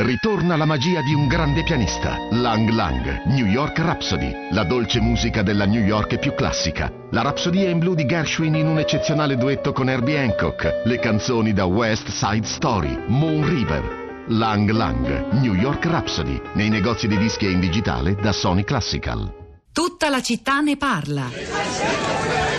Ritorna la magia di un grande pianista, Lang Lang, New York Rhapsody, la dolce musica della New York più classica. La Rapsodia in blu di Gershwin in un eccezionale duetto con Herbie Hancock, le canzoni da West Side Story, Moon River. Lang Lang, New York Rhapsody, nei negozi di dischi e in digitale da Sony Classical. Tutta la città ne parla.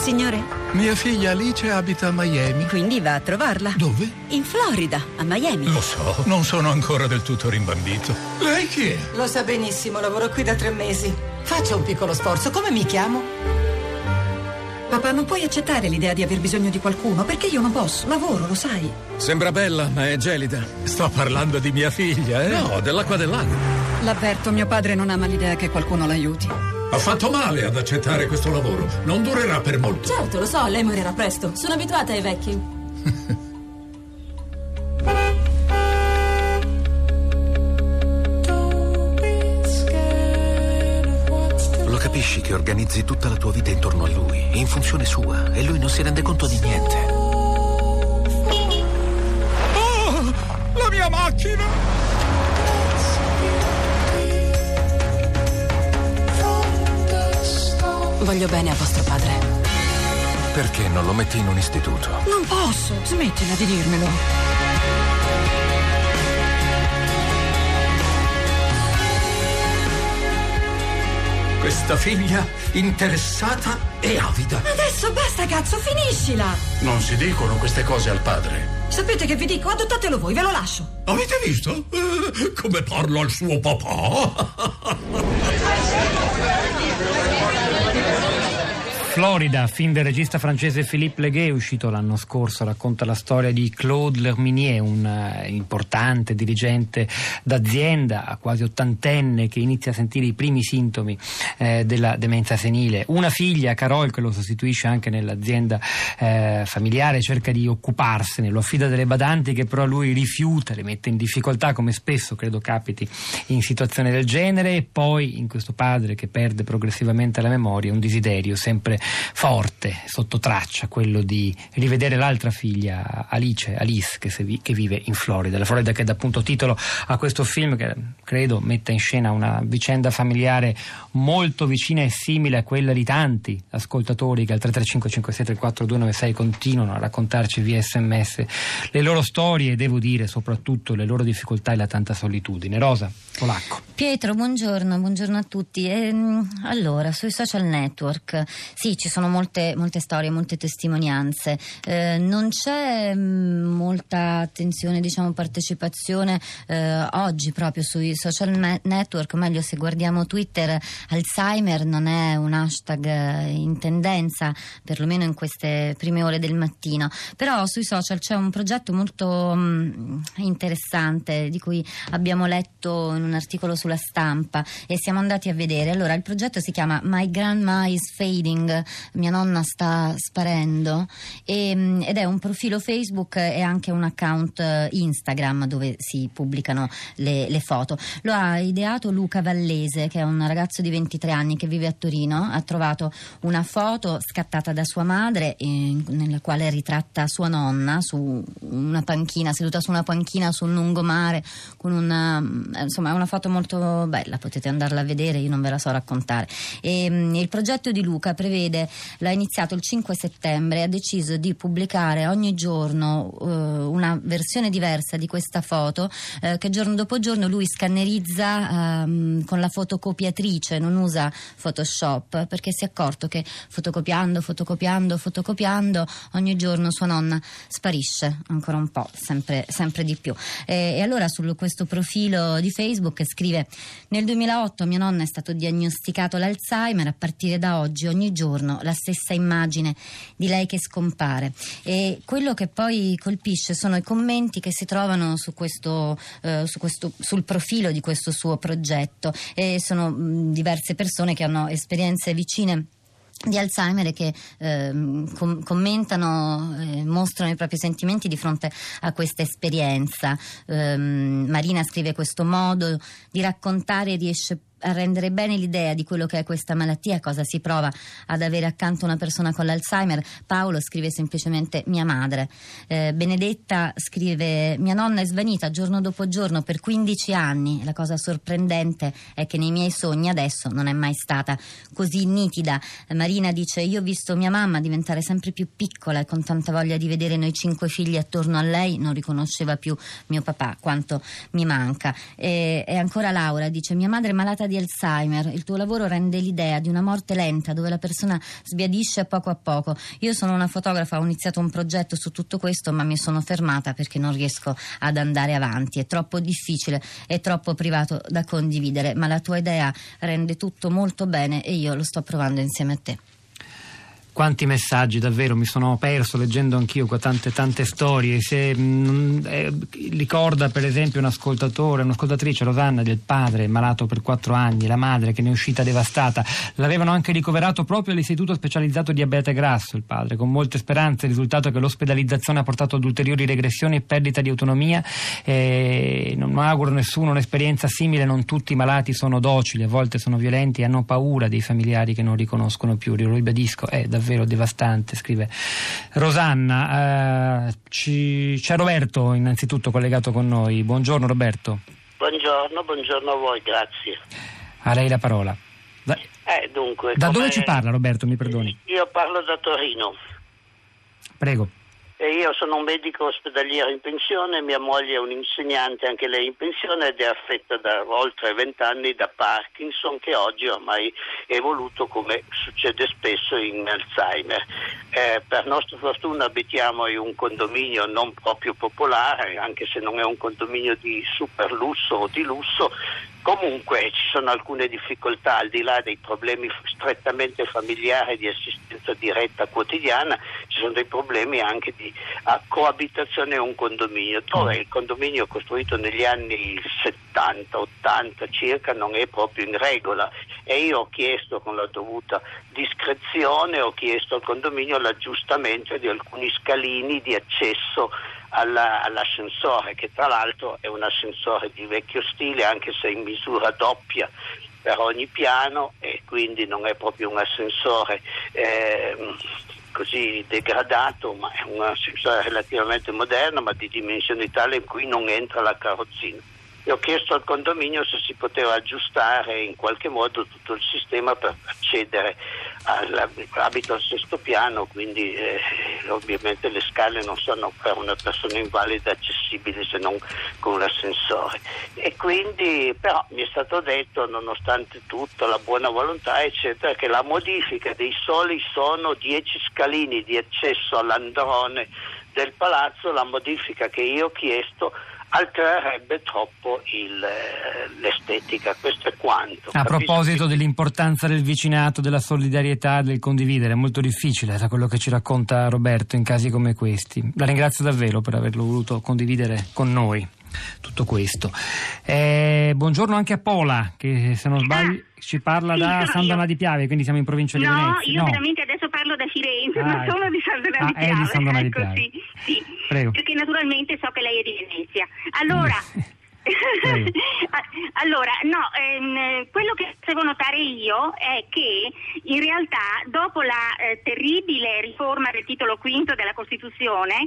Signore, Mia figlia Alice abita a Miami. quindi va a trovarla. Dove? In Florida, a Miami. Lo so, non sono ancora del tutto rimbambito. Lei chi è? Lo sa benissimo, lavoro qui da tre mesi. Faccia un piccolo sforzo, come mi chiamo? Papà, non puoi accettare l'idea di aver bisogno di qualcuno, perché io non posso. Lavoro, lo sai. Sembra bella, ma è gelida. Sto parlando di mia figlia, eh? No, dell'acqua del lago. L'avverto, mio padre non ama l'idea che qualcuno l'aiuti. Ha fatto male ad accettare questo lavoro. Non durerà per molto. Certo, lo so, lei morirà presto. Sono abituata ai vecchi. Lo capisci che organizzi tutta la tua vita intorno a lui, in funzione sua, e lui non si rende conto di niente. Oh, la mia macchina! Voglio bene a vostro padre. Perché non lo metti in un istituto? Non posso, smettila di dirmelo. Questa figlia interessata e avida. Adesso basta, cazzo, finiscila. Non si dicono queste cose al padre. Sapete che vi dico? Adottatelo voi, ve lo lascio. Avete visto? Eh, come parlo al suo papà? Florida, film del regista francese Philippe Leguet, uscito l'anno scorso, racconta la storia di Claude Lerminier, un eh, importante dirigente d'azienda, quasi ottantenne, che inizia a sentire i primi sintomi eh, della demenza senile. Una figlia, Carol, che lo sostituisce anche nell'azienda eh, familiare, cerca di occuparsene, lo affida delle badanti che però lui rifiuta, le mette in difficoltà, come spesso credo capiti in situazioni del genere, e poi in questo padre che perde progressivamente la memoria un desiderio sempre forte, sotto traccia, quello di rivedere l'altra figlia, Alice, Alice, che, vi- che vive in Florida. La Florida che dà appunto titolo a questo film che credo metta in scena una vicenda familiare molto vicina e simile a quella di tanti ascoltatori che al 335 56 4296 continuano a raccontarci via sms le loro storie e devo dire soprattutto le loro difficoltà e la tanta solitudine. Rosa, Polacco. Pietro, buongiorno, buongiorno a tutti. Ehm, allora, sui social network, sì, ci sono molte, molte storie, molte testimonianze. Eh, non c'è mm, molta attenzione, diciamo, partecipazione eh, oggi proprio sui social network, o meglio se guardiamo Twitter, Alzheimer non è un hashtag eh, in tendenza, perlomeno in queste prime ore del mattino. Però sui social c'è un progetto molto mm, interessante di cui abbiamo letto in un articolo sulla stampa e siamo andati a vedere. Allora, il progetto si chiama My Grandma is Fading, mia nonna sta sparendo e, mm, ed è un profilo Facebook e anche un account eh, Instagram dove si pubblicano le, le foto. Lo ha ideato Luca Vallese, che è un ragazzo di 23 anni che vive a Torino. Ha trovato una foto scattata da sua madre eh, nella quale ritratta sua nonna su una panchina, seduta su una panchina sul lungomare con una eh, insomma è una foto molto bella, potete andarla a vedere, io non ve la so raccontare. E, mm, il progetto di Luca prevede, l'ha iniziato il 5 settembre, ha deciso di pubblicare ogni giorno eh, una versione diversa di questa foto eh, che giorno dopo giorno lui scannerizza ehm, con la fotocopiatrice, non usa Photoshop perché si è accorto che fotocopiando, fotocopiando, fotocopiando ogni giorno sua nonna sparisce ancora un po', sempre, sempre di più. E, e allora su questo profilo di Facebook scrive nel 2008 mia nonna è stato diagnosticato l'Alzheimer, a partire da oggi ogni giorno la stessa immagine di lei che scompare e quello che poi colpisce sono i commenti che si trovano su questo, eh, su questo- sul profilo di questo suo progetto e sono mh, diverse persone che hanno esperienze vicine di Alzheimer che ehm, com- commentano, eh, mostrano i propri sentimenti di fronte a questa esperienza. Ehm, Marina scrive questo modo di raccontare riesce a rendere bene l'idea di quello che è questa malattia, cosa si prova ad avere accanto una persona con l'Alzheimer, Paolo scrive semplicemente mia madre. Eh, Benedetta scrive mia nonna è svanita giorno dopo giorno per 15 anni. La cosa sorprendente è che nei miei sogni adesso non è mai stata così nitida. Marina dice io ho visto mia mamma diventare sempre più piccola e con tanta voglia di vedere noi cinque figli attorno a lei non riconosceva più mio papà quanto mi manca. E, e ancora Laura dice mia madre è malata di Alzheimer, il tuo lavoro rende l'idea di una morte lenta dove la persona sbiadisce a poco a poco. Io sono una fotografa, ho iniziato un progetto su tutto questo ma mi sono fermata perché non riesco ad andare avanti, è troppo difficile, è troppo privato da condividere, ma la tua idea rende tutto molto bene e io lo sto provando insieme a te. Quanti messaggi davvero mi sono perso leggendo anch'io qua tante tante storie. Se, mh, eh, ricorda per esempio un ascoltatore, un'ascoltatrice Rosanna del padre malato per quattro anni, la madre che ne è uscita devastata. L'avevano anche ricoverato proprio all'istituto specializzato diabete grasso il padre, con molte speranze. Il risultato è che l'ospedalizzazione ha portato ad ulteriori regressioni e perdita di autonomia. Eh, non auguro nessuno un'esperienza simile, non tutti i malati sono docili, a volte sono violenti e hanno paura dei familiari che non riconoscono più. Lo ribadisco, è davvero davvero devastante, scrive Rosanna. Eh, ci, c'è Roberto innanzitutto collegato con noi. Buongiorno Roberto. Buongiorno, buongiorno a voi, grazie. A lei la parola. Da, eh, dunque, da dove ci parla Roberto, mi perdoni? Io parlo da Torino. Prego. E io sono un medico ospedaliero in pensione, mia moglie è un'insegnante, anche lei in pensione, ed è affetta da oltre vent'anni da Parkinson, che oggi ormai è evoluto come succede spesso in Alzheimer. Eh, per nostra fortuna abitiamo in un condominio non proprio popolare, anche se non è un condominio di super lusso o di lusso, Comunque ci sono alcune difficoltà al di là dei problemi strettamente familiari di assistenza diretta quotidiana, ci sono dei problemi anche di ah, coabitazione in un condominio, dove il condominio costruito negli anni 70-80 circa non è proprio in regola. E io ho chiesto con la dovuta discrezione, ho chiesto al condominio l'aggiustamento di alcuni scalini di accesso alla- all'ascensore, che tra l'altro è un ascensore di vecchio stile, anche se in misura doppia per ogni piano e quindi non è proprio un ascensore ehm, così degradato, ma è un ascensore relativamente moderno, ma di dimensioni tali in cui non entra la carrozzina. E ho chiesto al condominio se si poteva aggiustare in qualche modo tutto il sistema per accedere all'abito al sesto piano, quindi eh, ovviamente le scale non sono per una persona invalida accessibili se non con l'ascensore. E quindi però mi è stato detto, nonostante tutto, la buona volontà, eccetera, che la modifica dei soli sono 10 scalini di accesso all'androne del palazzo, la modifica che io ho chiesto altererebbe troppo il, eh, l'estetica, questo è quanto. A proposito che- dell'importanza del vicinato, della solidarietà, del condividere, è molto difficile da quello che ci racconta Roberto in casi come questi. La ringrazio davvero per averlo voluto condividere con noi tutto questo. Eh, buongiorno anche a Pola, che se non sbaglio ci parla Ah, sì, da sono San io. Dona di Piave, quindi siamo in provincia di No, Venezia. io veramente adesso parlo da Firenze, Ah, ecco. sono di San Donà di Ah, è di Piave. San Donà di ecco, Piave. sì, sì. Prego. Perché naturalmente so che lei è di Venezia. Allora, allora no, ehm, quello che devo notare io è che in realtà dopo la eh, terribile riforma del titolo quinto della Costituzione,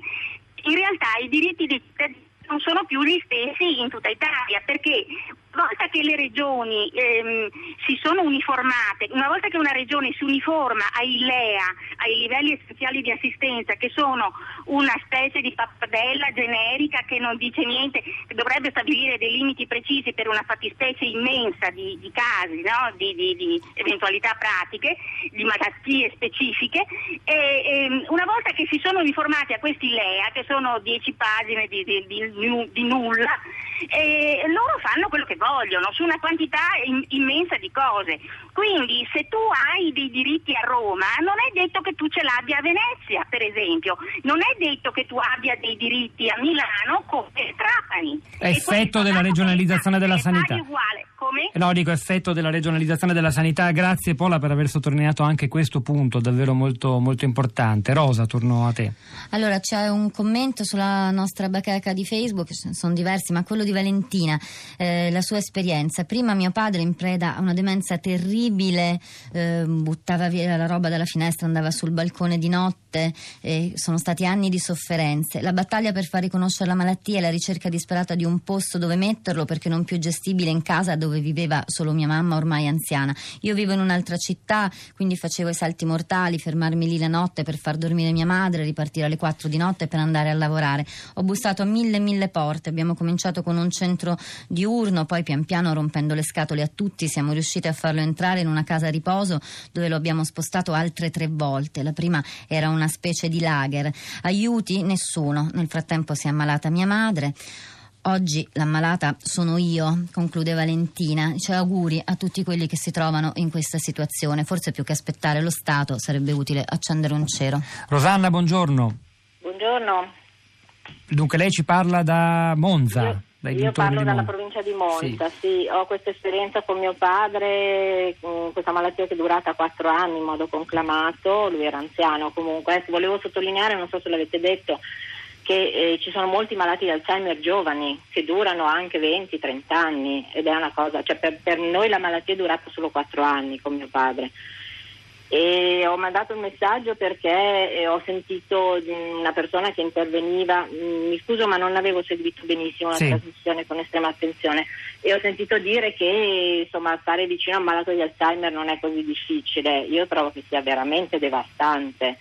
in realtà i diritti dei cittadini non sono più gli stessi in tutta Italia, perché volta che le regioni ehm, si sono uniformate, una volta che una regione si uniforma ai LEA, ai livelli essenziali di assistenza, che sono una specie di pappardella generica che non dice niente, che dovrebbe stabilire dei limiti precisi per una fattispecie immensa di, di casi, no? di, di- di eventualità pratiche, di malattie specifiche, e, ehm, una volta che si sono uniformati a questi LEA, che sono 10 pagine di, nulla, loro fanno quello che vogliono su una quantità immensa di cose. Quindi se tu hai dei diritti a Roma, non è detto che tu ce l'abbia a Venezia, per esempio, non è detto che tu abbia dei diritti a Milano come Trapani. Effetto della regionalizzazione della sanità. No, dico effetto della regionalizzazione della sanità. Grazie Pola per aver sottolineato anche questo punto davvero molto, molto importante. Rosa, torno a te. Allora c'è un commento sulla nostra bacheca di Facebook, sono diversi, ma quello di Valentina, eh, la sua esperienza. Prima mio padre in preda a una demenza terribile, eh, buttava via la roba dalla finestra, andava sul balcone di notte, eh, sono stati anni di sofferenze. La battaglia per far riconoscere la malattia e la ricerca disperata di un posto dove metterlo perché non più gestibile in casa dove viveva solo mia mamma ormai anziana. Io vivo in un'altra città, quindi facevo i salti mortali, fermarmi lì la notte per far dormire mia madre, ripartire alle 4 di notte per andare a lavorare. Ho bussato a mille mille porte, abbiamo cominciato con un centro diurno, poi pian piano rompendo le scatole a tutti siamo riusciti a farlo entrare in una casa a riposo dove lo abbiamo spostato altre tre volte. La prima era una specie di lager. Aiuti? Nessuno. Nel frattempo si è ammalata mia madre. Oggi l'ammalata sono io, conclude Valentina. Cioè auguri a tutti quelli che si trovano in questa situazione. Forse più che aspettare lo Stato sarebbe utile accendere un cero. Rosanna, buongiorno. Buongiorno. Dunque lei ci parla da Monza. Io, dai io parlo dalla provincia di Monza, sì. ho questa esperienza con mio padre, con questa malattia che è durata quattro anni in modo conclamato, lui era anziano comunque. Volevo sottolineare, non so se l'avete detto, che eh, ci sono molti malati di Alzheimer giovani che durano anche 20-30 anni ed è una cosa, cioè per, per noi la malattia è durata solo quattro anni con mio padre. E ho mandato un messaggio perché eh, ho sentito mh, una persona che interveniva, mh, mi scuso ma non avevo seguito benissimo la Sì. trasmissione con estrema attenzione e ho sentito dire che insomma stare vicino a un malato di Alzheimer non è così difficile, io trovo che sia veramente devastante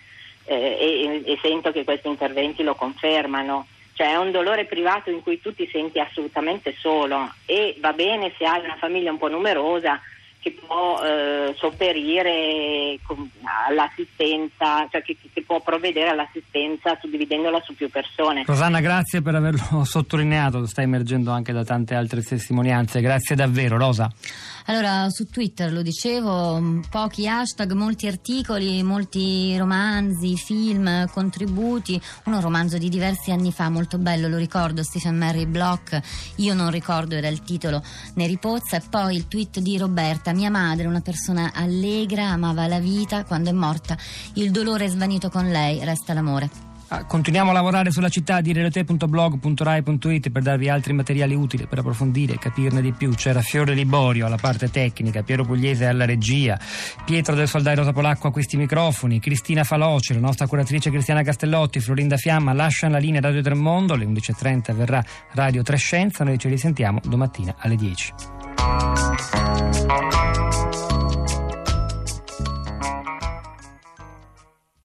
eh, e, e sento che questi interventi lo confermano. Cioè è un dolore privato in cui tu ti senti assolutamente solo e va bene se hai una famiglia un po' numerosa che può eh, sopperire all'assistenza, cioè che, che può provvedere all'assistenza suddividendola su più persone. Rosanna, grazie per averlo sottolineato, sta emergendo anche da tante altre testimonianze. Grazie davvero, Rosa. Allora, su Twitter lo dicevo, mh, pochi hashtag, molti articoli, molti romanzi, film, contributi. Uno romanzo di diversi anni fa, molto bello, lo ricordo, Stephen Mary Block, Io non ricordo era il titolo, ne ripozza. E poi il tweet di Roberta, mia madre, una persona allegra, amava la vita, quando è morta il dolore è svanito con lei, resta l'amore. Ah, Continuiamo a lavorare sulla città di relote.blog.rai.it per darvi altri materiali utili per approfondire e capirne di più. C'era Fiore Liborio alla parte tecnica, Piero Pugliese alla regia, Pietro del Soldai Rosa Polacco a questi microfoni, Cristina Faloce, la nostra curatrice Cristiana Castellotti, Florinda Fiamma lasciano la linea Radio Tremondo, alle 11.30 verrà Radio Trescenza, noi ci risentiamo domattina alle 10.